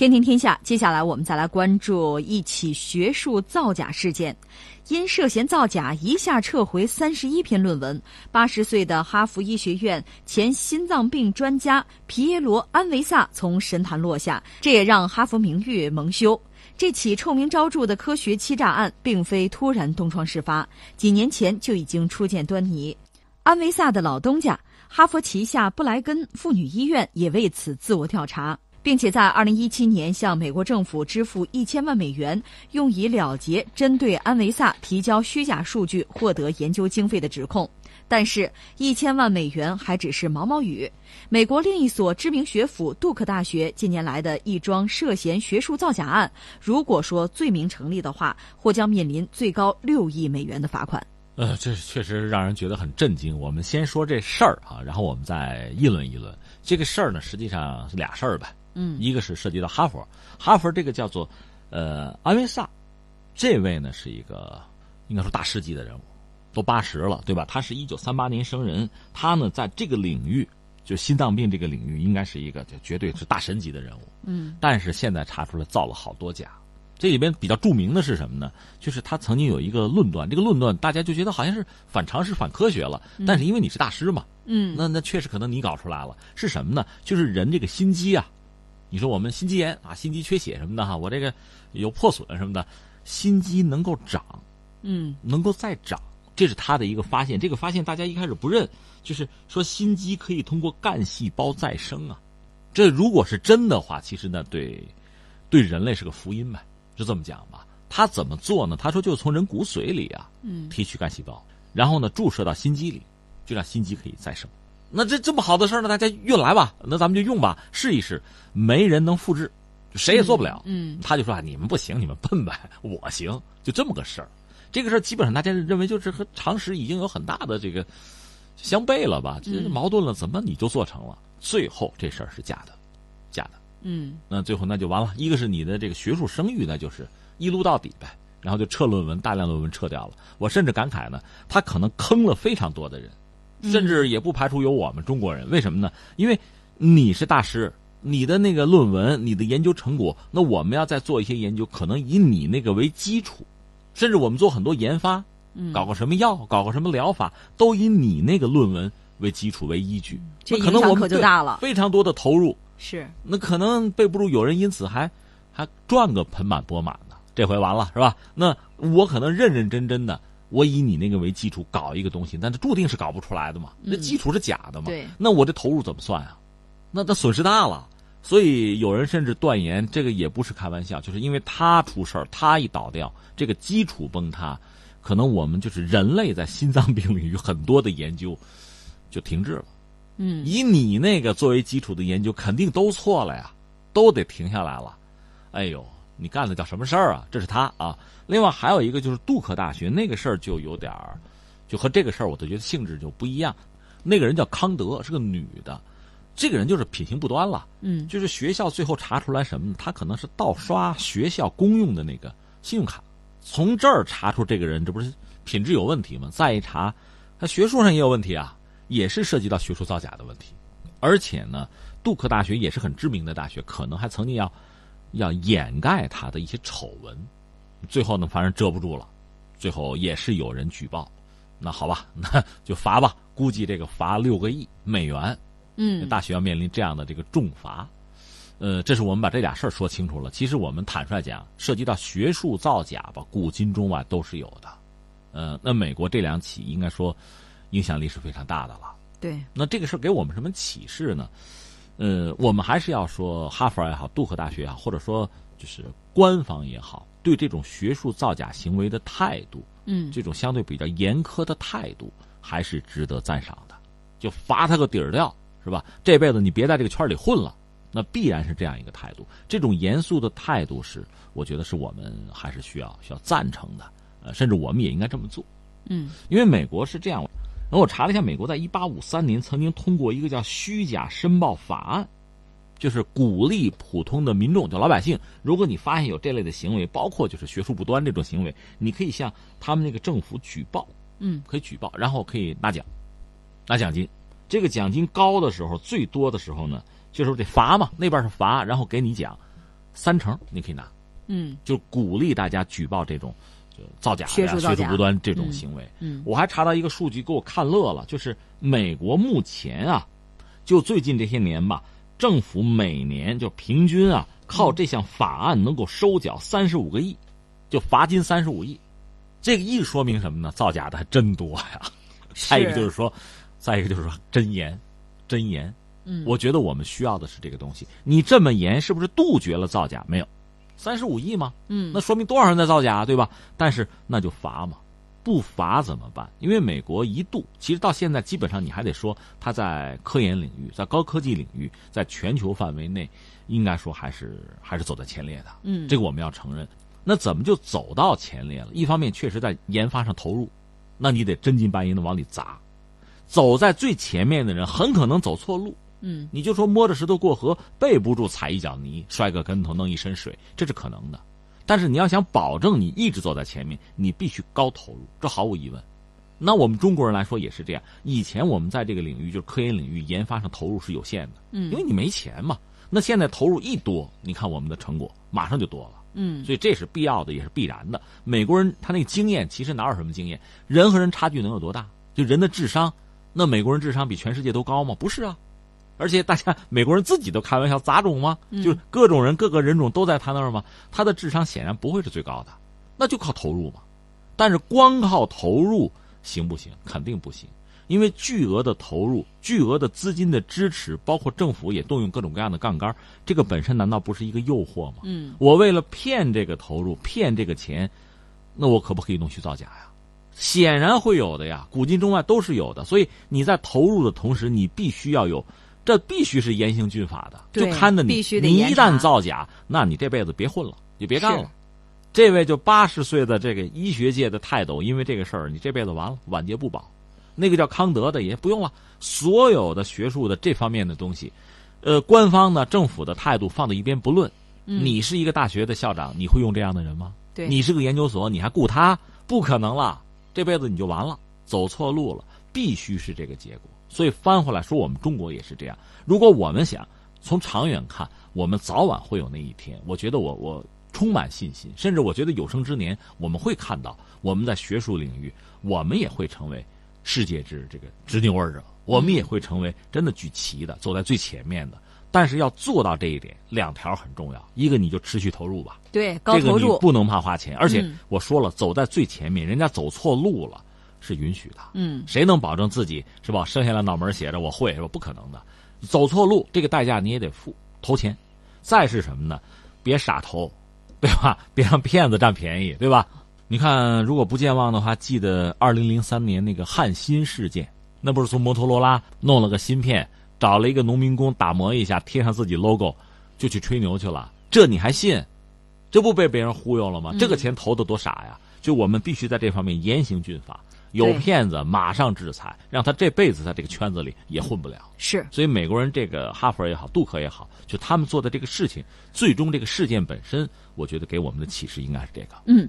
天天天下，接下来我们再来关注一起学术造假事件。因涉嫌造假，一下撤回三十一篇论文。八十岁的哈佛医学院前心脏病专家皮耶罗·安维萨从神坛落下，这也让哈佛名誉蒙羞。这起臭名昭著的科学欺诈案，并非突然东窗事发，几年前就已经初见端倪。安维萨的老东家哈佛旗下布莱根妇女医院也为此自我调查。并且在二零一七年向美国政府支付一千万美元，用以了结针对安维萨提交虚假数据获得研究经费的指控。但是，一千万美元还只是毛毛雨。美国另一所知名学府杜克大学近年来的一桩涉嫌学术造假案，如果说罪名成立的话，或将面临最高六亿美元的罚款。呃，这确实让人觉得很震惊。我们先说这事儿啊，然后我们再议论议论这个事儿呢。实际上是俩事儿吧。嗯，一个是涉及到哈佛，哈佛这个叫做，呃，安维萨，这位呢是一个应该说大师级的人物，都八十了，对吧？他是一九三八年生人，他呢在这个领域，就心脏病这个领域，应该是一个就绝对是大神级的人物。嗯，但是现在查出来造了好多假，这里边比较著名的是什么呢？就是他曾经有一个论断，这个论断大家就觉得好像是反常识、反科学了，但是因为你是大师嘛，嗯，那那确实可能你搞出来了，是什么呢？就是人这个心机啊。你说我们心肌炎啊，心肌缺血什么的哈，我这个有破损什么的，心肌能够长，嗯，能够再长，这是他的一个发现。这个发现大家一开始不认，就是说心肌可以通过干细胞再生啊。这如果是真的话，其实呢，对，对人类是个福音呗，就这么讲吧。他怎么做呢？他说就从人骨髓里啊，嗯，提取干细胞，然后呢注射到心肌里，就让心肌可以再生。那这这么好的事儿呢？大家运来吧，那咱们就用吧，试一试。没人能复制，谁也做不了。嗯，他就说啊，你们不行，你们笨呗，我行，就这么个事儿。这个事儿基本上大家认为就是和常识已经有很大的这个相悖了吧？这矛盾了，怎么你就做成了？最后这事儿是假的，假的。嗯，那最后那就完了。一个是你的这个学术声誉，那就是一撸到底呗。然后就撤论文，大量论文撤掉了。我甚至感慨呢，他可能坑了非常多的人。甚至也不排除有我们中国人，为什么呢？因为你是大师，你的那个论文、你的研究成果，那我们要再做一些研究，可能以你那个为基础，甚至我们做很多研发，搞个什么药、搞个什么疗法，都以你那个论文为基础为依据。这可能我们就大了，非常多的投入是，那可能备不住有人因此还还赚个盆满钵满的。这回完了是吧？那我可能认认真真的。我以你那个为基础搞一个东西，但是注定是搞不出来的嘛。那基础是假的嘛？对。那我这投入怎么算啊？那那损失大了。所以有人甚至断言，这个也不是开玩笑，就是因为他出事儿，他一倒掉，这个基础崩塌，可能我们就是人类在心脏病领域很多的研究就停滞了。嗯。以你那个作为基础的研究，肯定都错了呀，都得停下来了。哎呦。你干的叫什么事儿啊？这是他啊。另外还有一个就是杜克大学那个事儿就有点儿，就和这个事儿我都觉得性质就不一样。那个人叫康德，是个女的，这个人就是品行不端了。嗯，就是学校最后查出来什么呢？他可能是盗刷学校公用的那个信用卡，从这儿查出这个人，这不是品质有问题吗？再一查，他学术上也有问题啊，也是涉及到学术造假的问题。而且呢，杜克大学也是很知名的大学，可能还曾经要。要掩盖他的一些丑闻，最后呢，反正遮不住了，最后也是有人举报，那好吧，那就罚吧，估计这个罚六个亿美元，嗯，大学要面临这样的这个重罚，呃，这是我们把这俩事儿说清楚了。其实我们坦率讲，涉及到学术造假吧，古今中外都是有的，呃，那美国这两起应该说影响力是非常大的了。对，那这个事儿给我们什么启示呢？呃，我们还是要说，哈佛也好，杜克大学也好，或者说就是官方也好，对这种学术造假行为的态度，嗯，这种相对比较严苛的态度，还是值得赞赏的。就罚他个底儿掉，是吧？这辈子你别在这个圈里混了，那必然是这样一个态度。这种严肃的态度是，我觉得是我们还是需要需要赞成的。呃，甚至我们也应该这么做。嗯，因为美国是这样。那我查了一下，美国在一八五三年曾经通过一个叫《虚假申报法案》，就是鼓励普通的民众，就老百姓，如果你发现有这类的行为，包括就是学术不端这种行为，你可以向他们那个政府举报，嗯，可以举报，然后可以拿奖，拿奖金。这个奖金高的时候，最多的时候呢，就是得罚嘛，那边是罚，然后给你奖，三成你可以拿，嗯，就鼓励大家举报这种就造假、学术造假学术不端这种行为。嗯，我还查到一个数据，给我看乐了，就是美国目前啊，就最近这些年吧，政府每年就平均啊，靠这项法案能够收缴三十五个亿，就罚金三十五亿。这个亿说明什么呢？造假的还真多呀。再一个就是说，再一个就是说真严，真严。嗯，我觉得我们需要的是这个东西。你这么严，是不是杜绝了造假？没有，三十五亿吗？嗯，那说明多少人在造假，对吧？但是那就罚嘛，不罚怎么办？因为美国一度，其实到现在基本上你还得说，它在科研领域，在高科技领域，在全球范围内，应该说还是还是走在前列的。嗯，这个我们要承认。那怎么就走到前列了？一方面确实在研发上投入，那你得真金白银的往里砸。走在最前面的人很可能走错路。嗯，你就说摸着石头过河，背不住踩一脚泥，摔个跟头，弄一身水，这是可能的。但是你要想保证你一直走在前面，你必须高投入，这毫无疑问。那我们中国人来说也是这样。以前我们在这个领域，就是科研领域研发上投入是有限的，嗯，因为你没钱嘛。那现在投入一多，你看我们的成果马上就多了，嗯，所以这是必要的，也是必然的。美国人他那个经验其实哪有什么经验？人和人差距能有多大？就人的智商，那美国人智商比全世界都高吗？不是啊。而且大家美国人自己都开玩笑，杂种吗？就是各种人、各个人种都在他那儿吗？他的智商显然不会是最高的，那就靠投入嘛。但是光靠投入行不行？肯定不行，因为巨额的投入、巨额的资金的支持，包括政府也动用各种各样的杠杆，这个本身难道不是一个诱惑吗？嗯，我为了骗这个投入、骗这个钱，那我可不可以弄虚造假呀？显然会有的呀，古今中外都是有的。所以你在投入的同时，你必须要有。这必须是严刑峻法的，就看着你，你一旦造假，那你这辈子别混了，就别干了。这位就八十岁的这个医学界的泰斗，因为这个事儿，你这辈子完了，晚节不保。那个叫康德的也不用了，所有的学术的这方面的东西，呃，官方呢，政府的态度放在一边不论。嗯、你是一个大学的校长，你会用这样的人吗？对，你是个研究所，你还雇他？不可能了，这辈子你就完了，走错路了，必须是这个结果。所以翻回来说，我们中国也是这样。如果我们想从长远看，我们早晚会有那一天。我觉得我我充满信心，甚至我觉得有生之年我们会看到，我们在学术领域，我们也会成为世界之这个执牛耳者，我们也会成为真的举旗的，走在最前面的。但是要做到这一点，两条很重要：一个你就持续投入吧，对，高投入，不能怕花钱。而且我说了，走在最前面，人家走错路了。是允许的，嗯，谁能保证自己是吧？生下来脑门写着我会是吧？不可能的，走错路，这个代价你也得付，投钱。再是什么呢？别傻投，对吧？别让骗子占便宜，对吧？你看，如果不健忘的话，记得二零零三年那个汉芯事件，那不是从摩托罗拉弄了个芯片，找了一个农民工打磨一下，贴上自己 logo，就去吹牛去了。这你还信？这不被别人忽悠了吗？这个钱投的多傻呀！就我们必须在这方面严刑峻法。有骗子，马上制裁，让他这辈子在这个圈子里也混不了。是，所以美国人这个哈佛也好，杜克也好，就他们做的这个事情，最终这个事件本身，我觉得给我们的启示应该是这个。嗯。